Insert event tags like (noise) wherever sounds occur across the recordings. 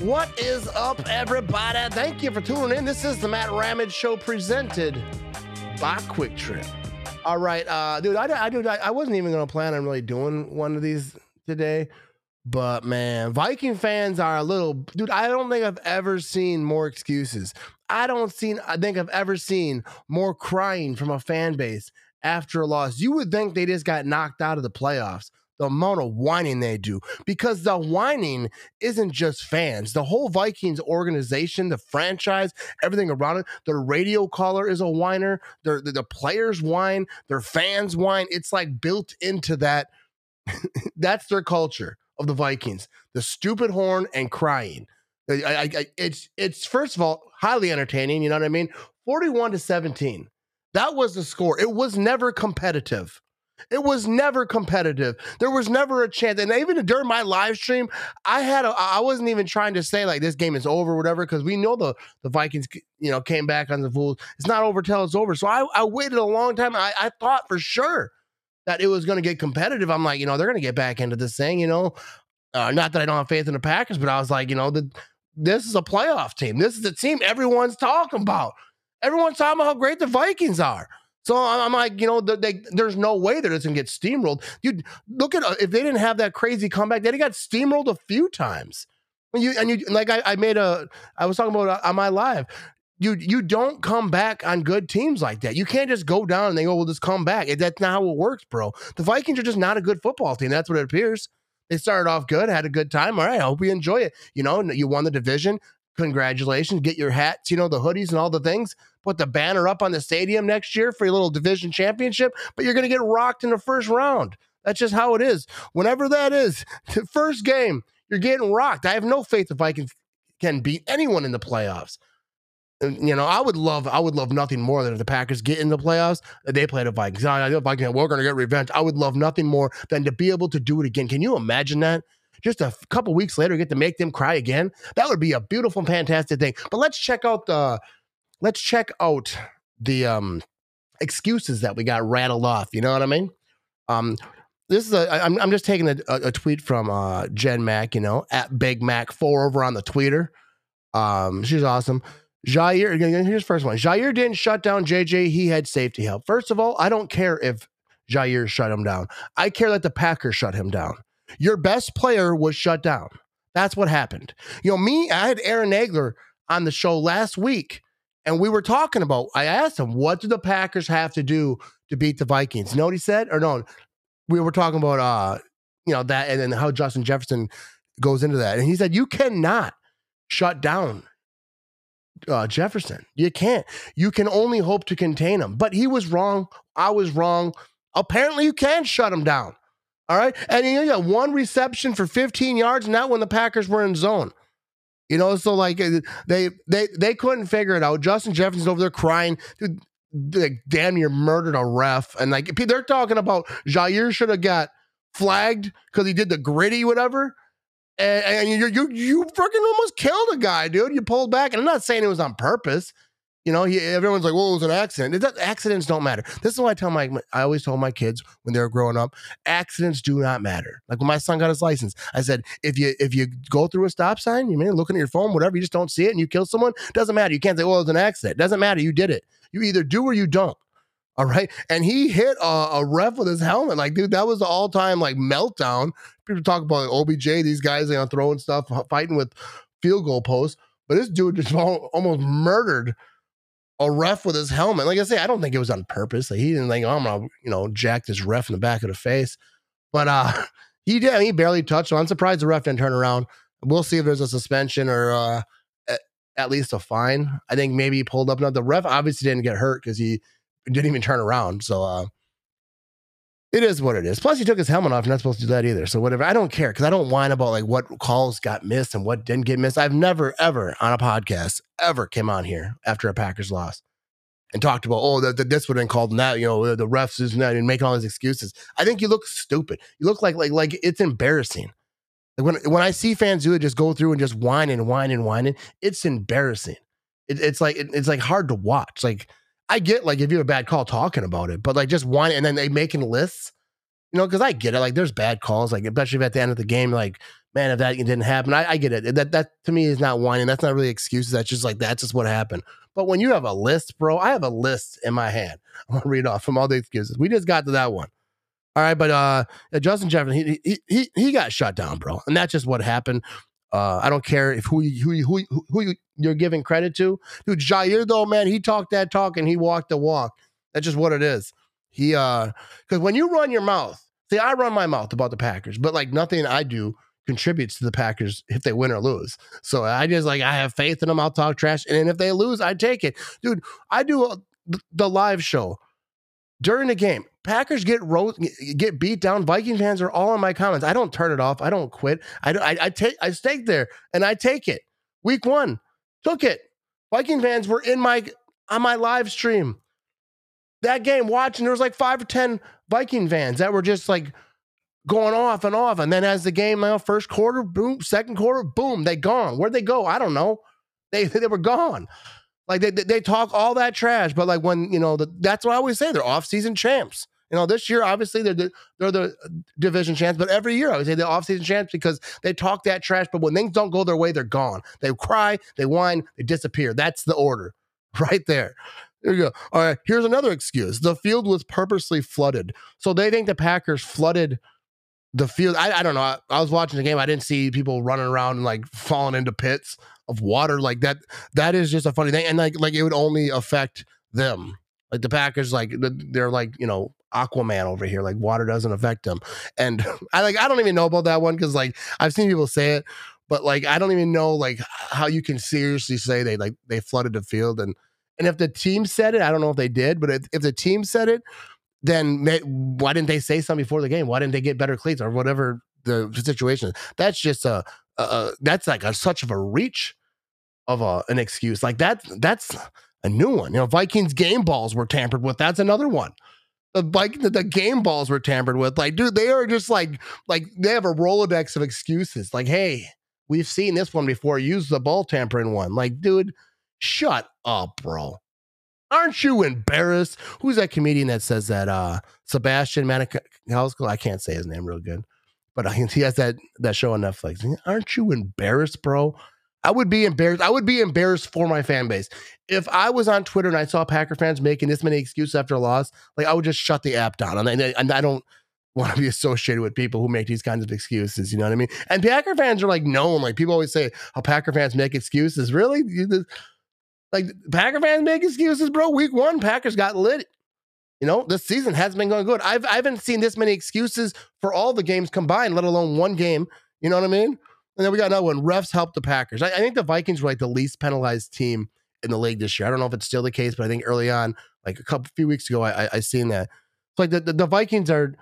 What is up, everybody? Thank you for tuning in. This is the Matt Ramage Show presented by QuikTrip. All right, uh, dude, I, I, dude, I, wasn't even going to plan on really doing one of these today, but man, Viking fans are a little, dude. I don't think I've ever seen more excuses. I don't seen, I think I've ever seen more crying from a fan base after a loss. You would think they just got knocked out of the playoffs the amount of whining they do because the whining isn't just fans. The whole Vikings organization, the franchise, everything around it, their radio caller is a whiner. Their, the, the players whine, their fans whine. It's like built into that. (laughs) That's their culture of the Vikings. The stupid horn and crying. I, I, I, it's it's first of all highly entertaining. You know what I mean? Forty-one to seventeen. That was the score. It was never competitive. It was never competitive. There was never a chance. And even during my live stream, I had a, I wasn't even trying to say like this game is over, whatever, because we know the the Vikings, you know, came back on the Fools. It's not over till it's over. So I, I waited a long time. I, I thought for sure that it was going to get competitive. I'm like, you know, they're going to get back into this thing. You know, uh, not that I don't have faith in the Packers, but I was like, you know, the, this is a playoff team. This is the team everyone's talking about. Everyone's talking about how great the Vikings are. So I'm like, you know, they, there's no way that gonna get steamrolled. Dude, look at uh, if they didn't have that crazy comeback, they got steamrolled a few times. And you and you like I, I made a I was talking about uh, on my live. You you don't come back on good teams like that. You can't just go down and they go, well, just come back. That's not how it works, bro. The Vikings are just not a good football team. That's what it appears. They started off good, had a good time. All right, I hope you enjoy it. You know, you won the division. Congratulations. Get your hats, you know, the hoodies and all the things put the banner up on the stadium next year for your little division championship, but you're going to get rocked in the first round. That's just how it is. Whenever that is, (laughs) the first game, you're getting rocked. I have no faith the Vikings can beat anyone in the playoffs. You know, I would love, I would love nothing more than if the Packers get in the playoffs, they play the Vikings. I know Vikings, we're going to get revenge. I would love nothing more than to be able to do it again. Can you imagine that? Just a couple weeks later, get to make them cry again. That would be a beautiful, fantastic thing. But let's check out the let's check out the um, excuses that we got rattled off. You know what I mean? Um, this is a. I'm, I'm just taking a, a tweet from uh, Jen Mack, you know, at Big Mac four over on the Twitter. Um, she's awesome. Jaire, here's first one. Jaire didn't shut down JJ. He had safety help. First of all, I don't care if Jaire shut him down. I care that the Packers shut him down. Your best player was shut down. That's what happened. You know, me, I had Aaron Nagler on the show last week and we were talking about, I asked him, what do the Packers have to do to beat the Vikings? You know what he said? Or no, we were talking about, uh, you know, that and then how Justin Jefferson goes into that. And he said, you cannot shut down uh, Jefferson. You can't. You can only hope to contain him. But he was wrong. I was wrong. Apparently, you can shut him down. All right. And you got one reception for 15 yards, and that when the Packers were in zone. You know, so like uh, they they they couldn't figure it out. Justin Jefferson's over there crying. Dude, like damn near murdered a ref. And like they're talking about Jaire should have got flagged because he did the Griddy, whatever. And, and you you you freaking almost killed a guy, dude. You pulled back. And I'm not saying it was on purpose. You know, he, everyone's like, "Well, it was an accident." That, accidents don't matter. This is why I tell my. I always told my kids when they were growing up, accidents do not matter. Like when my son got his license, I said, "If you if you go through a stop sign, you mean looking at your phone, whatever, you just don't see it and you kill someone, doesn't matter. You can't say, "Well, it was an accident." Doesn't matter. You did it. You either do or you don't. All right. And he hit a, a ref with his helmet. Like, dude, that was the all time like meltdown. People talk about like, OBJ, these guys, you know, throwing stuff, fighting with field goal posts. But this dude just (laughs) almost murdered a ref with his helmet. Like I say, I don't think it was on purpose. Like he didn't think, oh, I'm gonna, you know, jack this ref in the back of the face. But uh (laughs) he did. He barely touched. So I'm surprised the ref didn't turn around. We'll see if there's a suspension or uh at least a fine. I think maybe he pulled up. Now the ref obviously didn't get hurt because he didn't even turn around. So uh it is what it is. Plus, he took his helmet off. You're not supposed to do that either. So whatever. I don't care because I don't whine about like what calls got missed and what didn't get missed. I've never ever on a podcast ever came on here after a Packers loss and talked about oh the, this would have been called and that you know the refs is that and making all these excuses. I think you look stupid. You look like like like it's embarrassing. Like when when I see fans do it, just go through and just whine and whine and whine, And, it's embarrassing. It, it's like it, it's like hard to watch. Like I get like if you have a bad call talking about it, but like just one and then they making lists, you know, because I get it. Like there's bad calls, like especially at the end of the game, like man, if that didn't happen, I, I get it. That that to me is not whining. That's not really excuses. That's just like that's just what happened. But when you have a list, bro, I have a list in my hand. (laughs) I'm gonna read off from all the excuses. We just got to that one. All right, but uh, Justin Jefferson, he he he got shut down, bro, and that's just what happened. Uh, I don't care if who you, who you, who who you're giving credit to, dude. Jaire though, man, he talked that talk and he walked the walk. That's just what it is. He uh, because when you run your mouth, see, I run my mouth about the Packers, but like nothing I do contributes to the Packers if they win or lose. So I just like I have faith in them. I'll talk trash, and if they lose, I take it, dude. I do a, the live show during the game. Packers get ro- get beat down. Viking fans are all in my comments. I don't turn it off. I don't quit. I I, I take I stay there and I take it. Week one, took it. Viking fans were in my on my live stream. That game watching, there was like five or ten Viking fans that were just like going off and off. And then as the game now, first quarter, boom, second quarter, boom, they gone. Where'd they go? I don't know. They (laughs) they were gone. Like they they talk all that trash, but like when you know the, that's what I always say. They're off season champs. You know, this year obviously they're the, they're the uh, division champs, but every year I would say they're off season champs because they talk that trash. But when things don't go their way, they're gone. They cry, they whine, they disappear. That's the order, (laughs) right there. There you go. All right, here's another excuse. The field was purposely flooded, so they think the Packers flooded the field. I, I don't know. I, I, was watching the game. I didn't see people running around and like falling into pits of water like that. That is just a funny thing, and like like it would only affect them. Like the Packers, like they're like you know Aquaman over here. Like water doesn't affect them, and (laughs) I like I don't even know about that one because like I've seen people say it, but like I don't even know like how you can seriously say they like they flooded the field and. And if the team said it, I don't know if they did, but if, if the team said it, then they, why didn't they say something before the game? Why didn't they get better cleats or whatever the situation? That's just a, a that's like a such of a reach of a, an excuse. Like that that's a new one. You know, Vikings game balls were tampered with. That's another one. The bike the, the game balls were tampered with. Like, dude, they are just like like they have a rolodex of excuses. Like, hey, we've seen this one before. Use the ball tampering one. Like, dude, shut up, bro. Aren't you embarrassed? Who's that comedian that says that? Uh, Sebastian Maniscalco. I can't say his name real good, but (laughs) he has that that show on Netflix. Aren't you embarrassed, bro? I would be embarrassed. I would be embarrassed for my fan base. If I was on Twitter and I saw Packer fans making this many excuses after a loss, like I would just shut the app down. And I, and I don't want to be (laughs) associated with people who make these kinds of excuses. You know what I mean? And Packer fans are like known. Like people always say, how Packer fans make excuses. Really? Like Packer fans make excuses, bro. Week one, Packers got lit. You know, this season hasn't been going good. I've I haven't seen this many excuses for all the games combined, let alone one game. You know what I mean? And then we got another one. Refs help the Packers. I, I think the Vikings were like the least penalized team in the league this year. I don't know if it's still the case, but I think early on, like a couple few weeks ago, I I, I seen that. So like the, the, the Vikings are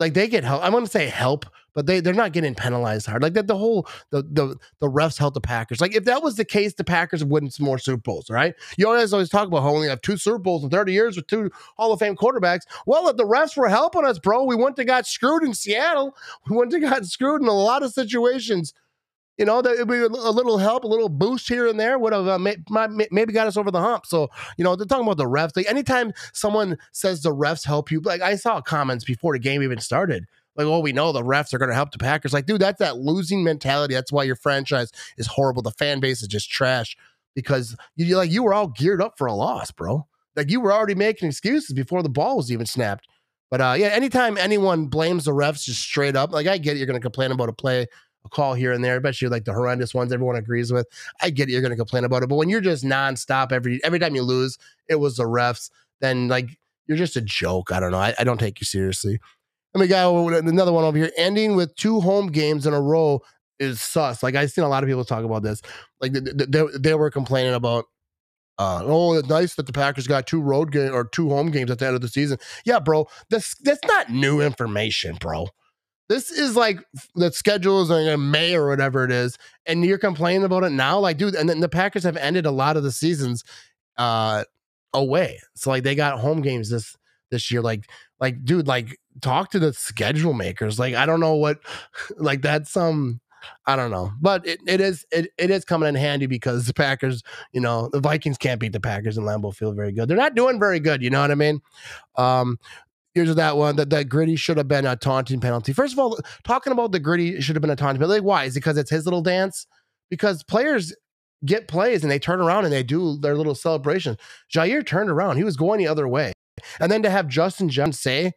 like they get help. I want to say help, but they they're not getting penalized hard. Like that the whole the the the refs help the Packers. Like if that was the case, the Packers would win some more Super Bowls, right? You always always talk about how only have two Super Bowls in 30 years with two Hall of Fame quarterbacks. Well, if the refs were helping us, bro, we went to got screwed in Seattle. We went to got screwed in a lot of situations. You know, that would be a little help, a little boost here and there would have uh, may, maybe got us over the hump. So, you know, they're talking about the refs. Like anytime someone says the refs help you, like I saw comments before the game even started. Like, oh, we know the refs are going to help the Packers. Like, dude, that's that losing mentality. That's why your franchise is horrible. The fan base is just trash because you like you were all geared up for a loss, bro. Like you were already making excuses before the ball was even snapped. But uh, yeah, anytime anyone blames the refs just straight up, like I get it, you're going to complain about a play a call here and there, especially like the horrendous ones everyone agrees with. I get it, you're going to complain about it, but when you're just nonstop every every time you lose, it was the refs. Then like you're just a joke. I don't know. I, I don't take you seriously. And we got another one over here. Ending with two home games in a row is sus. Like I've seen a lot of people talk about this. Like they, they, were complaining about uh, oh, it's nice that the Packers got two road game or two home games at the end of the season. Yeah, bro, this that's not new information, bro. This is like the schedule is in May or whatever it is, and you're complaining about it now. Like, dude, and then the Packers have ended a lot of the seasons uh away. So like they got home games this this year. Like, like, dude, like talk to the schedule makers. Like, I don't know what (laughs) like that's um I don't know. But it, it is it, it is coming in handy because the Packers, you know, the Vikings can't beat the Packers in Lambeau Field very good. They're not doing very good, you know what I mean? Um here's that one that that Griddy should have been a taunting penalty. First of all, talking about the Griddy should have been a taunting penalty. Like, why? Is it because it's his little dance? Because players get plays and they turn around and they do their little celebration. Jaire turned around. He was going the other way. And then to have Justin Jefferson say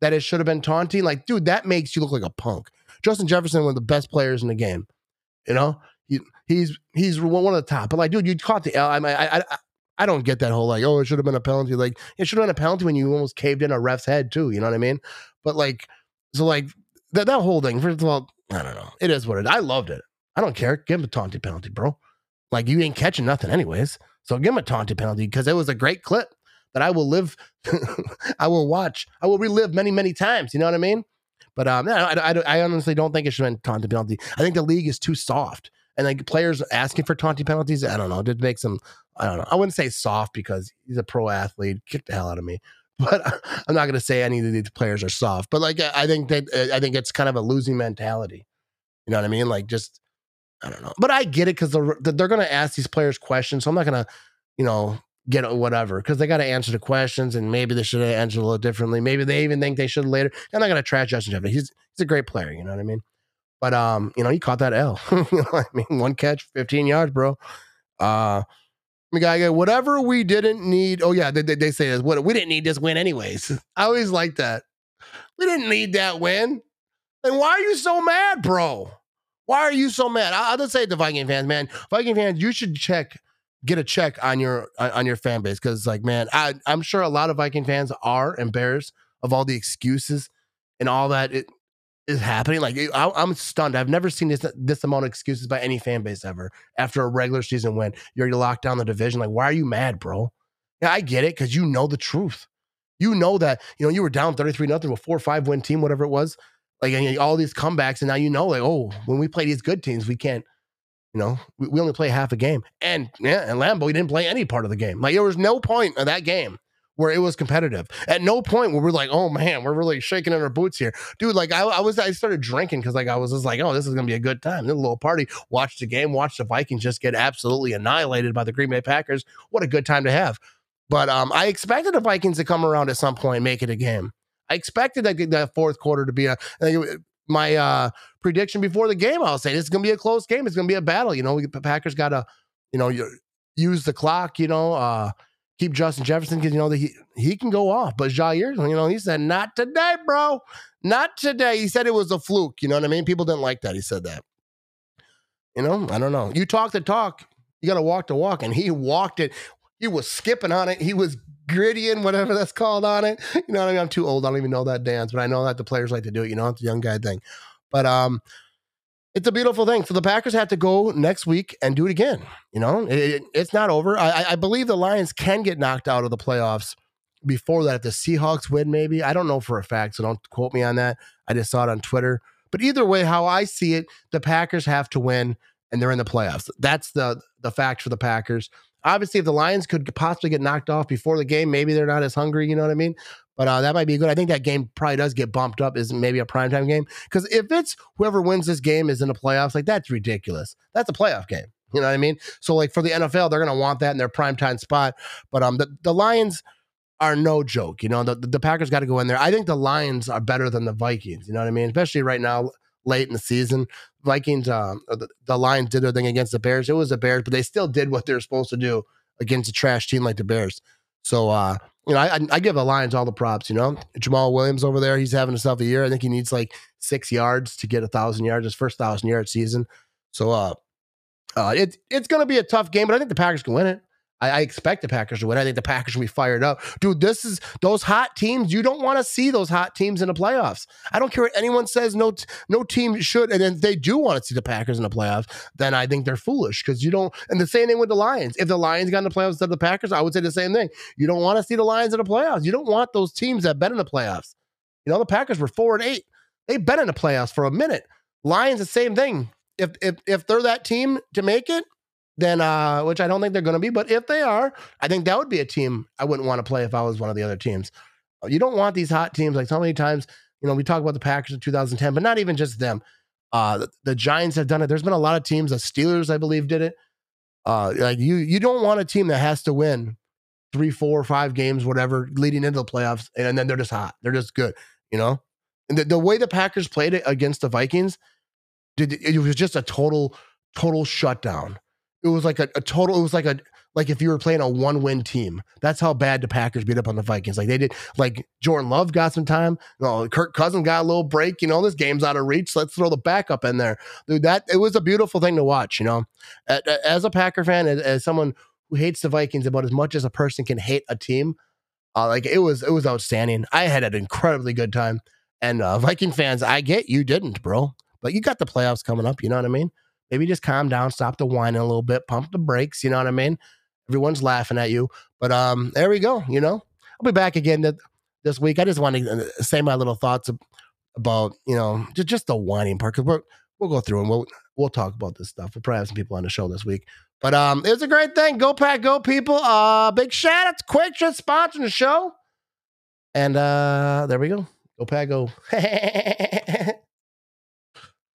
that it should have been taunting, like, dude, that makes you look like a punk. Justin Jefferson, one of the best players in the game. You know, he, he's he's one of the top. But like, dude, you caught the L. I I, I I don't get that whole like, oh, it should have been a penalty. Like, it should have been a penalty when you almost caved in a ref's head too. You know what I mean? But like, so like that that whole thing. First of all, I don't know. It is what it. I loved it. I don't care. Give him a taunting penalty, bro. Like you ain't catching nothing anyways. So give him a taunting penalty because it was a great clip that I will live, (laughs) I will watch, I will relive many, many times. You know what I mean? But um, I, I, I honestly don't think it should been taunting penalty. I think the league is too soft. And like players asking for taunting penalties, I don't know. It makes them, I don't know. I wouldn't say soft because he's a pro athlete. Kick the hell out of me. (laughs) But I'm not going to say any of these players are soft. But like, I think that I think it's kind of a losing mentality. You know what I mean? Like, just I don't know. But I get it because they're they're going to ask these players questions. So I'm not going to, you know, get whatever because they got to answer the questions and maybe they should have answered a little differently. Maybe they even think they should later. I'm not going to trash Justin Jefferson. He's he's a great player. You know what I mean? But um, you know, he caught that L. (laughs) you know I mean, one catch, 15 yards, bro. Uh, whatever we didn't need. Oh yeah, they, they, they say this. What we didn't need this win anyways. (laughs) I always like that. We didn't need that win. And why are you so mad, bro? Why are you so mad? I'll just say to Viking fans, man. Viking fans, you should check, get a check on your on your fan base because, like, man, I, I'm sure a lot of Viking fans are embarrassed of all the excuses and all that it is happening. Like, I, I'm stunned. I've never seen this this amount of excuses by any fan base ever after a regular season win. You're locked down the division. Like, why are you mad, bro? Yeah, I get it because you know the truth. You know that you know you were down 33 nothing with four or five win team, whatever it was like all these comebacks, and now you know, like, oh, when we play these good teams, we can't, you know, we, we only play half a game. And yeah, and Lambeau, he didn't play any part of the game. Like there was no point of that game where it was competitive. At no point where we're like, oh man, we're really shaking in our boots here, dude. Like I, I was, I started drinking because like I was just like, oh, this is gonna be a good time. A little party, watch the game, watch the Vikings just get absolutely annihilated by the Green Bay Packers. What a good time to have. But um, I expected the Vikings to come around at some point, make it a game. I expected that, that fourth quarter to be a my uh, prediction before the game. I'll say it's going to be a close game. It's going to be a battle. You know, the Packers got to, you know, use the clock. You know, uh, keep Justin Jefferson because you know that he he can go off. But Jaire, you know, he said not today, bro, not today. He said it was a fluke. You know what I mean? People didn't like that. He said that. You know, I don't know. You talk the talk. You got to walk the walk, and he walked it. He was skipping on it. He was Griddying, whatever that's called on it. You know what I mean? I'm too old. I don't even know that dance, but I know that the players like to do it. You know, it's a young guy thing. But um, it's a beautiful thing. So the Packers have to go next week and do it again. You know, it, it, it's not over. I, I believe the Lions can get knocked out of the playoffs before that if the Seahawks win, maybe. I don't know for a fact, so don't quote me on that. I just saw it on Twitter. But either way, how I see it, the Packers have to win and they're in the playoffs. That's the the fact for the Packers obviously, if the Lions could possibly get knocked off before the game, maybe they're not as hungry. You know what I mean? But uh, that might be good. I think that game probably does get bumped up. Is maybe a primetime game because if it's whoever wins this game is in the playoffs, like that's ridiculous. That's a playoff game. You know what I mean? So like for the NFL, they're gonna want that in their primetime spot. But um, the the Lions are no joke. You know, the, the Packers got to go in there. I think the Lions are better than the Vikings. You know what I mean? Especially right now, late in the season. Vikings, um, the, the Lions did their thing against the Bears. It was the Bears, but they still did what they're supposed to do against a trash team like the Bears. So, uh, you know, I, I give the Lions all the props. You know, Jamaal Williams over there, he's having himself a year. I think he needs like six yards to get a thousand yards, his first thousand yard season. So, uh, uh, it, it's going to be a tough game, but I think the Packers can win it. I, I, expect the Packers to win. I think the Packers will be fired up. Dude, this is those hot teams. You don't want to see those hot teams in the playoffs. I don't care what anyone says. No, no team should. And if they do want to see the Packers in the playoffs, then I think they're foolish because you don't. And the same thing with the Lions. If the Lions got in the playoffs instead of the Packers, I would say the same thing. You don't want to see the Lions in the playoffs. You don't want those teams that bet in the playoffs. You know, the Packers were four and eight. They've been in the playoffs for a minute. Lions, the same thing. If if if they're that team to make it, then uh, which I don't think they're going to be, but if they are, I think that would be a team I wouldn't want to play if I was one of the other teams. You don't want these hot teams like so many times. You know, we talk about the Packers in 2010, but not even just them. Uh, the, the, Giants have done it. There's been a lot of teams. The Steelers, I believe, did it. Uh, like you, you don't want a team that has to win three, four, five games, whatever, leading into the playoffs, and then they're just hot. They're just good, you know. And the, the way the Packers played it against the Vikings, did it was just a total, total shutdown. It was like a, a total. It was like a like if you were playing a one win team. That's how bad the Packers beat up on the Vikings. Like they did. Like Jordan Love got some time. You know, Kirk Cousins got a little break. You know, this game's out of reach. Let's throw the backup in there. Dude, that it was a beautiful thing to watch. You know, as a Packer fan, as, as someone who hates the Vikings about as much as a person can hate a team, uh, like it was it was outstanding. I had an incredibly good time. And uh, Viking fans, I get you didn't, bro, but you got the playoffs coming up. You know what I mean? Maybe just calm down, stop the whining a little bit, pump the brakes. You know what I mean? Everyone's laughing at you, but um, there we go. You know, I'll be back again th- this week. I just want to uh, say my little thoughts about you know just, just the whining part because we're we'll go through and we'll we'll talk about this stuff. We'll probably have some people on the show this week. But um, it was a great thing. Go pack, go people. Uh, big shout out to Quick just sponsoring the show. And uh, there we go. Go pack, go. (laughs)